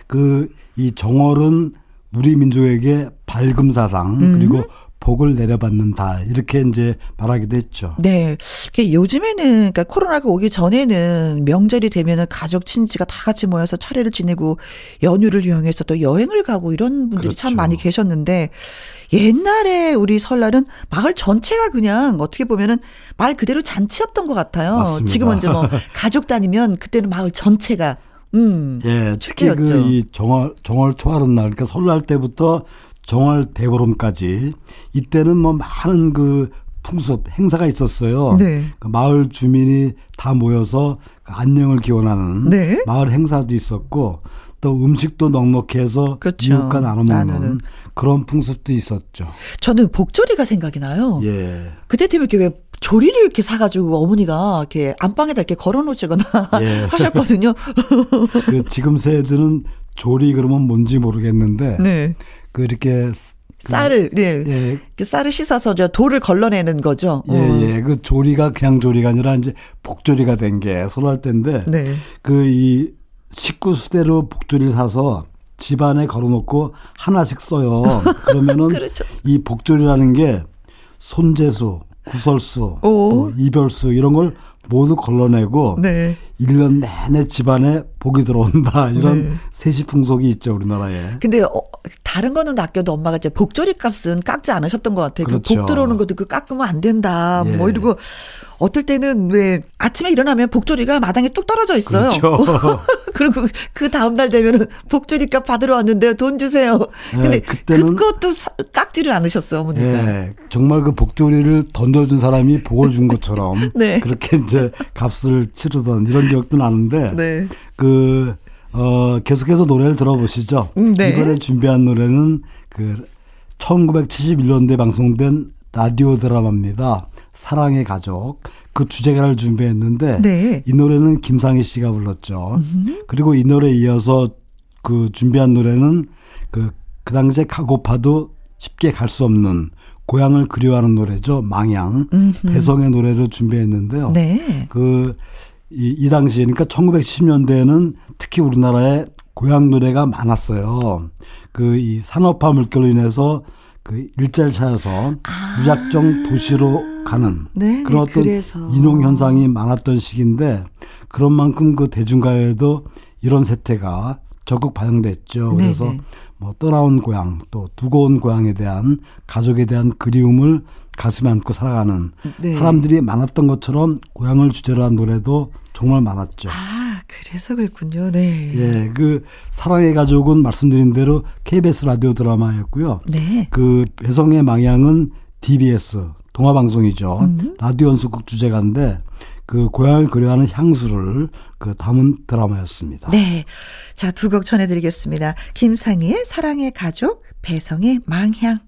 그 이 정월은 우리 민족에게 밝음 사상 음. 그리고 복을 내려받는 달 이렇게 이제 말하기도 했죠. 네. 요즘에는 그러니까 코로나가 오기 전에는 명절이 되면은 가족 친지가 다 같이 모여서 차례를 지내고 연휴를 이용해서 또 여행을 가고 이런 분들이 그렇죠. 참 많이 계셨는데 옛날에 우리 설날은 마을 전체가 그냥 어떻게 보면은 말 그대로 잔치였던 것 같아요. 맞습니다. 지금은 이제 뭐 가족 다니면 그때는 마을 전체가 음. 예, 특히 그 이 정월 정월 초하룻 날 그러니까 설날 때부터 정월 대보름까지 이때는 뭐 많은 그 풍습 행사가 있었어요. 네. 그 마을 주민이 다 모여서 그 안녕을 기원하는 네. 마을 행사도 있었고 또 음식도 넉넉해서 그렇죠. 이웃과 나눠 먹는 그런 풍습도 있었죠. 저는 복조리가 생각이 나요. 예. 그때 되면 이렇게 왜 조리를 이렇게 사가지고 어머니가 이렇게 안방에다 이렇게 걸어놓으시거나 예. 하셨거든요. 그 지금 세대는 조리 그러면 뭔지 모르겠는데 네. 그 이렇게 그 쌀을 예. 예. 그 쌀을 씻어서 저 돌을 걸러내는 거죠. 예, 어. 예. 그 조리가 그냥 조리가 아니라 이제 복조리가 된게 선호할 때인데 네. 그이 식구 수대로 복조리를 사서 집안에 걸어놓고 하나씩 써요. 그러면은 그렇죠. 이 복조리라는 게 손재수, 구설수, 오. 또 이별수 이런 걸 모두 걸러내고 네. 1년 내내 집안에 복이 들어온다. 이런 네. 세시풍속이 있죠, 우리나라에. 근데 어, 다른 거는 아껴도 엄마가 이제 복조리 값은 깎지 않으셨던 것 같아요. 그렇죠. 그복 들어오는 것도 그 깎으면 안 된다. 뭐 예. 뭐 이러고 어떨 때는 왜 아침에 일어나면 복조리가 마당에 뚝 떨어져 있어요. 그렇죠. 그리고 그 다음 날 되면은 복조리 값 받으러 왔는데 돈 주세요. 네, 근데 그때는 그것도 사, 깎지를 않으셨어 어머니가. 네, 정말 그 복조리를 던져준 사람이 복을 준 것처럼 네. 그렇게 이제 값을 치르던 이런 기억도 나는데 네. 그 어, 계속해서 노래를 들어보시죠. 음, 네. 이번에 준비한 노래는 그 1971년도에 방송된 라디오 드라마입니다. 사랑의 가족. 그 주제가를 준비했는데 네. 이 노래는 김상희 씨가 불렀죠. 음흠. 그리고 이 노래에 이어서 그 준비한 노래는 그, 그 당시에 가고파도 쉽게 갈 수 없는 고향을 그리워하는 노래죠. 망양. 음흠. 배성의 노래를 준비했는데요. 네. 그, 이, 이 당시에, 그러니까 1970년대에는 특히 우리나라에 고향 노래가 많았어요. 그 이 산업화 물결로 인해서 그 일자를 찾아서 아. 무작정 도시로 가는 네네, 그런 어떤 그래서. 인용 현상이 많았던 시기인데 그런 만큼 그 대중가요에도 이런 세태가 적극 반영됐죠. 그래서 네네. 뭐 떠나온 고향 또 두고 온 고향에 대한 가족에 대한 그리움을 가슴에 안고 살아가는 네. 사람들이 많았던 것처럼 고향을 주제로 한 노래도 정말 많았죠. 아, 그래. 그래서 그랬군요. 네. 예, 그 사랑의 가족은 말씀드린 대로 KBS 라디오 드라마였고요. 네. 그 배성의 망향은 DBS 동화 방송이죠. 음. 라디오 연속극 주제가인데 그 고향을 그려하는 향수를 그 담은 드라마였습니다. 네. 자, 두 곡 전해드리겠습니다. 김상희의 사랑의 가족, 배성의 망향.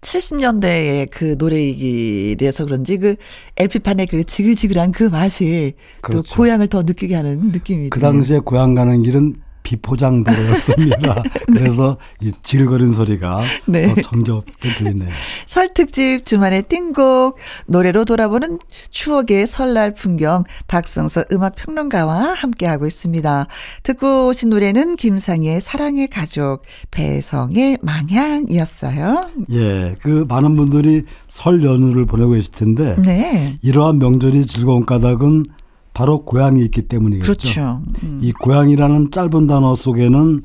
70년대의 그 노래이기라서 그런지 그 LP판의 그 지글지글한 그 맛이 그렇죠. 또 고향을 더 느끼게 하는 느낌이 그 당시에 고향 가는 길은 비포장 도로였습니다. 그래서 이 질거린 소리가 네. 더 정겹게 들리네요. 설 특집 주말의 띵곡 노래로 돌아보는 추억의 설날 풍경 박성서 음악 평론가와 함께 하고 있습니다. 듣고 오신 노래는 김상의 사랑의 가족 배성의 망향이었어요. 예, 그 많은 분들이 설 연휴를 보내고 계실 텐데 네. 이러한 명절이 즐거운 까닭은 바로 고향이 있기 때문이겠죠. 그렇죠. 음. 이 고향이라는 짧은 단어 속에는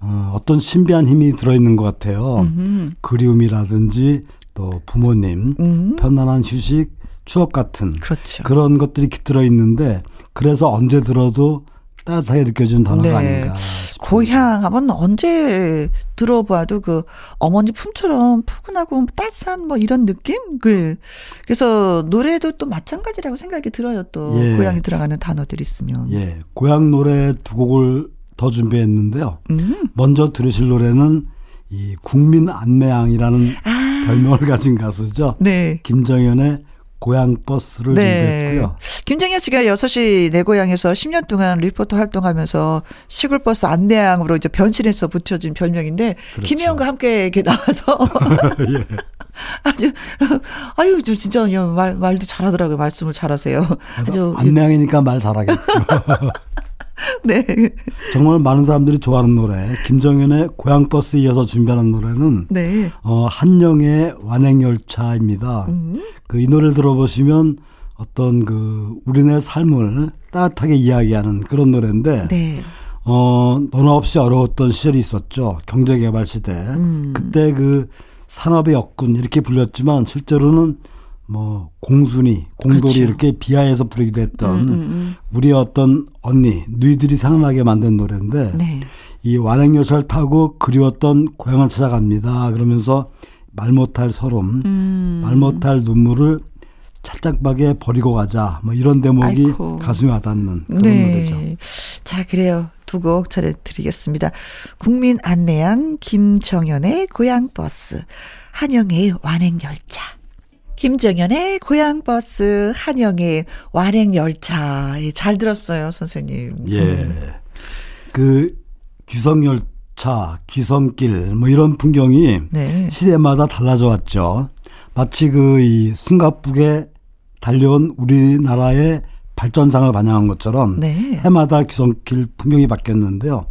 어, 어떤 신비한 힘이 들어있는 것 같아요. 음흠. 그리움이라든지 또 부모님, 음. 편안한 휴식, 추억 같은 그렇죠. 그런 것들이 들어 있는데 그래서 언제 들어도 따뜻하게 느껴지는 단어가 네. 아닌가. 고향 하면 언제 들어봐도 그 어머니 품처럼 푸근하고 따스한 뭐 이런 느낌? 그 그래서 노래도 또 마찬가지라고 생각이 들어요. 또 예. 고향이 들어가는 단어들이 있으면. 예. 고향 노래 두 곡을 더 준비했는데요. 음. 먼저 들으실 노래는 이 국민 안내양이라는 아. 별명을 가진 가수죠. 네. 김정현의 고향 버스를 네. 준비했고요. 김정현 씨가 6시 내 고향에서 10년 동안 리포터 활동하면서 시골 버스 안내양으로 이제 변신해서 붙여진 별명인데 그렇죠. 김혜영과 함께 이렇게 나와서 예. 아주 아유 진짜 말 말도 잘하더라고요. 말씀을 잘하세요. 아주 안내양이니까 말 잘하겠죠. 네. 정말 많은 사람들이 좋아하는 노래. 김정현의 고향버스 이어서 준비하는 노래는 네. 어, 한영의 완행열차입니다. 음. 그이 노래를 들어보시면 어떤 그 우리네 삶을 따뜻하게 이야기하는 그런 노래인데 네. 어, 너나 없이 어려웠던 시절이 있었죠. 경제개발 시대. 음. 그때 그 산업의 역군 이렇게 불렸지만 실제로는 뭐 공순이, 공돌이 그렇죠. 이렇게 비하해서 부르기도 했던 음, 음, 음. 우리 어떤 언니, 누이들이 생각나게 만든 노래인데 네. 이 완행열차를 타고 그리웠던 고향을 찾아갑니다. 그러면서 말 못할 서름, 음. 말 못할 눈물을 찰짝박에 버리고 가자. 뭐 이런 대목이 아이고. 가슴에 와닿는 그런 네. 노래죠. 자, 그래요. 두 곡 전해드리겠습니다. 국민 안내양 김정현의 고향버스, 한영의 완행열차. 김정현의 고향버스, 한영의 완행열차. 잘 들었어요, 선생님. 예. 음. 그 귀성열차, 귀성길, 뭐 이런 풍경이 네. 시대마다 달라져 왔죠. 마치 그 이 숨가쁘게 달려온 우리나라의 발전상을 반영한 것처럼 네. 해마다 귀성길 풍경이 바뀌었는데요.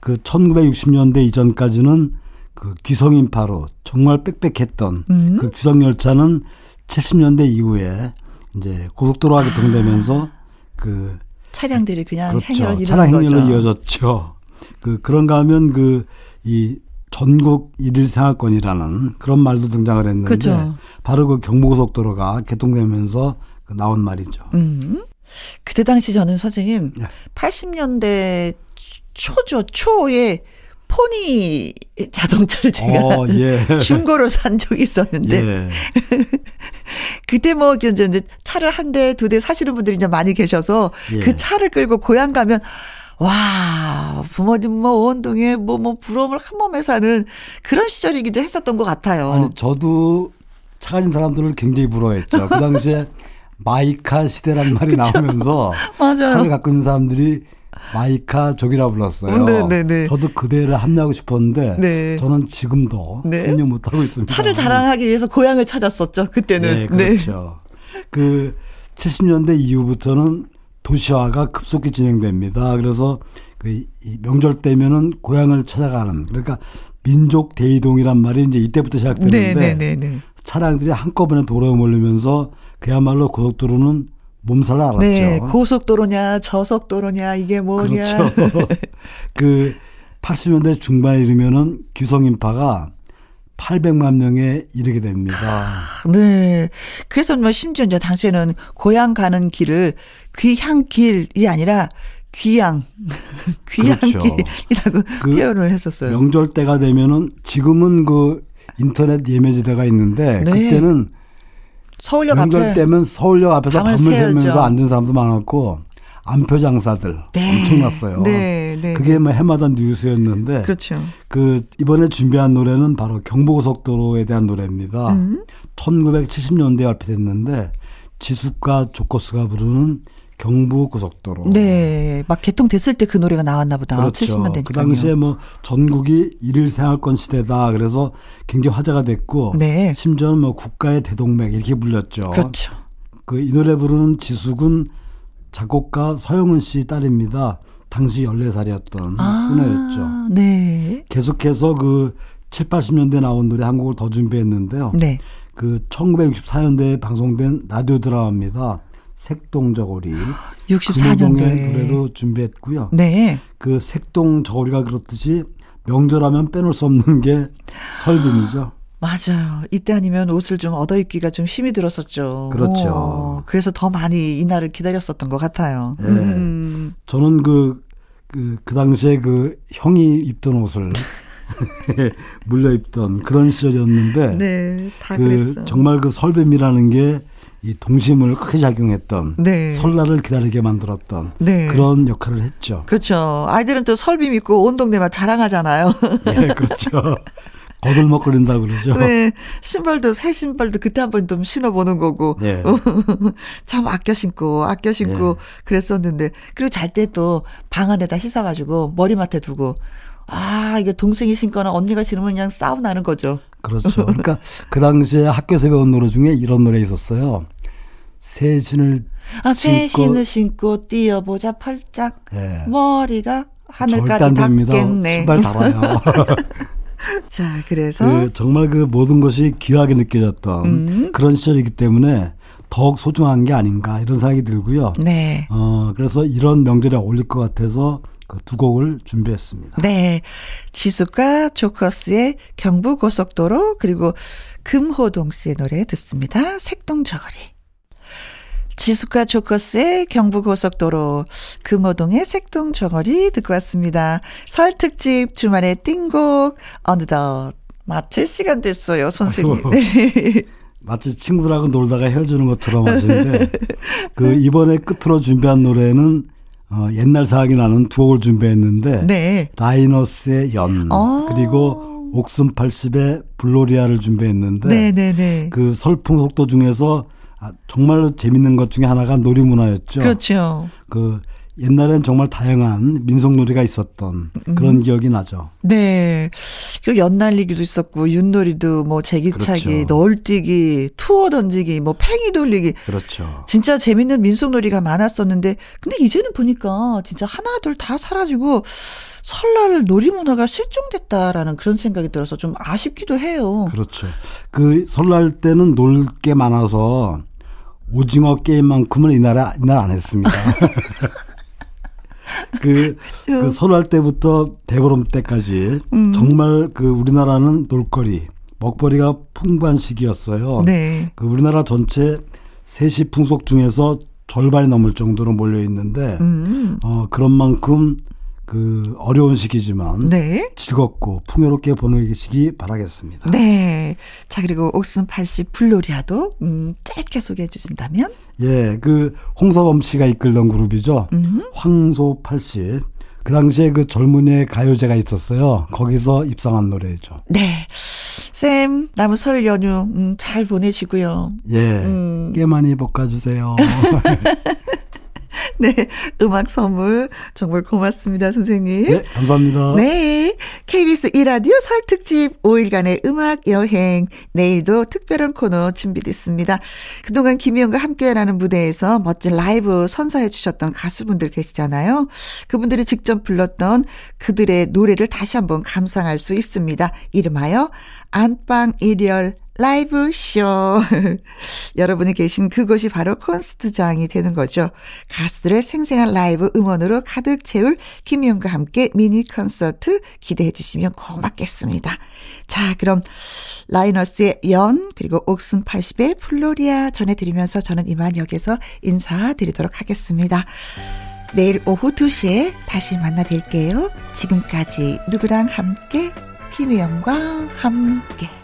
그 1960년대 이전까지는 그 귀성인파로 정말 빽빽했던 음. 그 귀성열차는 70년대 이후에 이제 고속도로가 개통되면서 아. 그 차량들이 그냥 그렇죠. 행렬 차량 행렬로 이어졌죠. 그 그런가 하면 그 이 전국 일일 생활권이라는 그런 말도 등장을 했는데 그렇죠. 바로 그 경부고속도로가 개통되면서 그 나온 말이죠. 음. 그때 당시 저는 선생님 네. 80년대 초죠 초에 포니 자동차를 제가 어, 예. 중고로 산 적이 있었는데 예. 그때 뭐 이제 차를 한 대, 두 대 사시는 분들이 이제 많이 계셔서 예. 그 차를 끌고 고향 가면 와, 부모님 뭐 원동에 뭐, 뭐 부러움을 한 몸에 사는 그런 시절이기도 했었던 것 같아요. 아니, 저도 차 가진 사람들을 굉장히 부러워했죠. 그 당시에 마이카 시대란 말이? 나오면서. 차를 갖고 있는 사람들이 마이카족이라 불렀어요. 네네네. 네, 네. 저도 그대를 합류하고 싶었는데 네. 저는 지금도 네. 합류 못하고 있습니다. 차를 자랑하기 위해서 고향을 찾았었죠. 그때는. 네, 그렇죠. 네. 그 70년대 이후부터는 도시화가 급속히 진행됩니다. 그래서 그 명절 때면은 고향을 찾아가는 그러니까 민족 대이동이란 말이 이제 이때부터 시작되는데. 차량들이 한꺼번에 도로에 몰리면서 그야말로 고속도로는 몸살 알았죠. 네, 고속도로냐 저속도로냐 이게 뭐냐. 그렇죠. 그 80년대 중반에 이르면은 귀성인파가 800만 명에 이르게 됩니다. 네. 그래서 뭐 심지어 이제 당시에는 고향 가는 길을 귀향길이 아니라 귀양 귀양길이라고 그렇죠. 그 표현을 했었어요. 명절 때가 되면은 지금은 그 인터넷 예매지대가 있는데 네. 그때는 서울역 앞에 때면 서울역 앞에서 밤을, 밤을 새면서 앉은 사람도 많았고 안표 장사들 네. 엄청났어요. 네, 네, 그게 뭐 해마다 뉴스였는데. 그렇죠. 그 이번에 준비한 노래는 바로 경부고속도로에 대한 노래입니다. 음. 1970년대에 발표됐는데 지숙과 조커스가 부르는 경부 고속도로. 네, 막 개통됐을 때 그 노래가 나왔나 보다. 그렇죠. 70년 되니까. 그 당시에 뭐 전국이 일일 생활권 시대다. 그래서 굉장히 화제가 됐고, 네. 심지어는 뭐 국가의 대동맥 이렇게 불렸죠. 그렇죠. 그 이 노래 부르는 지숙은 작곡가 서영은 씨 딸입니다. 당시 14살이었던 아, 소녀였죠. 네. 계속해서 그 7, 80년대 나온 노래 한 곡을 더 준비했는데요. 네. 그 1964년대에 방송된 라디오 드라마입니다. 색동저고리. 64년도에 노래도 준비했고요. 네. 그 색동저고리가 그렇듯이 명절하면 빼놓을 수 없는 게 설금이죠. 맞아요. 이때 아니면 옷을 좀 얻어 입기가 좀 힘이 들었었죠. 그렇죠. 어, 그래서 더 많이 이 날을 기다렸었던 것 같아요. 네. 음. 저는 그, 그, 그 당시에 그 형이 입던 옷을 물려 입던 그런 시절이었는데. 네, 다 그 그랬어요. 정말 그 설뱀이라는 게 이 동심을 크게 작용했던 네. 설날을 기다리게 만들었던 네. 그런 역할을 했죠. 그렇죠. 아이들은 또 설빔 입고 온 동네만 자랑하잖아요. 네, 그렇죠. 거들먹거린다 그러죠. 네. 신발도 새 신발도 그때 한번 좀 신어보는 거고. 네. 참 아껴 신고 아껴 신고 네. 그랬었는데 그리고 잘 때 또 방 안에다 씻어가지고 머리맡에 두고 아 이게 동생이 신거나 언니가 신으면 그냥 싸움 나는 거죠. 그렇죠. 그러니까 그 당시에 학교에서 배운 노래 중에 이런 노래 있었어요. 새 신을 아, 새 신을 신고 뛰어보자 팔짝 네. 머리가 하늘까지 닿겠네. 신발 달아요. 자, 그래서 그 정말 그 모든 것이 귀하게 느껴졌던 음. 그런 시절이기 때문에 더욱 소중한 게 아닌가 이런 생각이 들고요. 네. 어, 그래서 이런 명절에 어울릴 것 같아서 그 두 곡을 준비했습니다. 네. 지수가 조커스의 경부고속도로 그리고 금호동 씨의 노래 듣습니다. 색동저고리. 지수카 조커스의 경부고속도로 금호동의 색동저거리 듣고 왔습니다. 설 특집 주말에 띵곡 어느덧 마칠 시간 됐어요, 선생님. 마치 친구들하고 놀다가 헤어지는 것처럼 하시는데 그 이번에 끝으로 준비한 노래는 어, 옛날 생각이 나는 두 곡을 준비했는데 네. 라이너스의 연 아~ 그리고 옥슨 80의 블로리아를 준비했는데 네네네. 네, 네. 그 설풍 속도 중에서 아, 정말로 재밌는 것 중에 하나가 놀이문화였죠. 그렇죠. 그 옛날엔 정말 다양한 민속놀이가 있었던 그런 음. 기억이 나죠. 네. 그 연날리기도 있었고, 윷놀이도 뭐 제기차기, 그렇죠. 널뛰기, 투어 던지기, 뭐 팽이 돌리기. 그렇죠. 진짜 재밌는 민속놀이가 많았었는데, 근데 이제는 보니까 진짜 하나 둘 다 사라지고, 설날 놀이 문화가 실종됐다라는 그런 생각이 들어서 좀 아쉽기도 해요. 그렇죠. 그 설날 때는 놀 게 많아서 오징어 게임만큼은 이날에 이날 안 했습니다. 그, 그 설날 때부터 대보름 때까지 음. 정말 그 우리나라는 놀거리, 먹거리가 풍부한 시기였어요. 네. 그 우리나라 전체 세시 풍속 중에서 절반이 넘을 정도로 몰려 있는데 음. 어 그런 만큼 그 어려운 시기지만 네. 즐겁고 풍요롭게 보내시기 바라겠습니다. 네. 자 그리고 옥슨 80 블로리아도 음, 짧게 소개해 주신다면? 예, 그 홍서범 씨가 이끌던 그룹이죠. 음. 황소 80. 그 당시에 그 젊은이의 가요제가 있었어요. 거기서 입상한 노래죠. 네. 쌤, 남은 설 연휴, 음, 잘 보내시고요. 예. 음. 꽤 많이 볶아주세요. 네. 음악 선물 정말 고맙습니다, 선생님. 네, 감사합니다. 네. KBS 이라디오 설 특집 5일간의 음악 여행. 내일도 특별한 코너 준비됐습니다. 그동안 김희영과 함께라는 무대에서 멋진 라이브 선사해 주셨던 가수분들 계시잖아요. 그분들이 직접 불렀던 그들의 노래를 다시 한번 감상할 수 있습니다. 이름하여 안방 일열 라이브 쇼. 여러분이 계신 그곳이 바로 콘스트장이 되는 거죠. 가수들의 생생한 라이브 음원으로 가득 채울 김희영과 함께 미니 콘서트 기대해 주시면 고맙겠습니다. 자, 그럼 라이너스의 연 그리고 옥슨 80의 플로리아 전해드리면서 저는 이만 여기서 인사드리도록 하겠습니다. 내일 오후 2시에 다시 만나 뵐게요. 지금까지 누구랑 함께 김혜영과 함께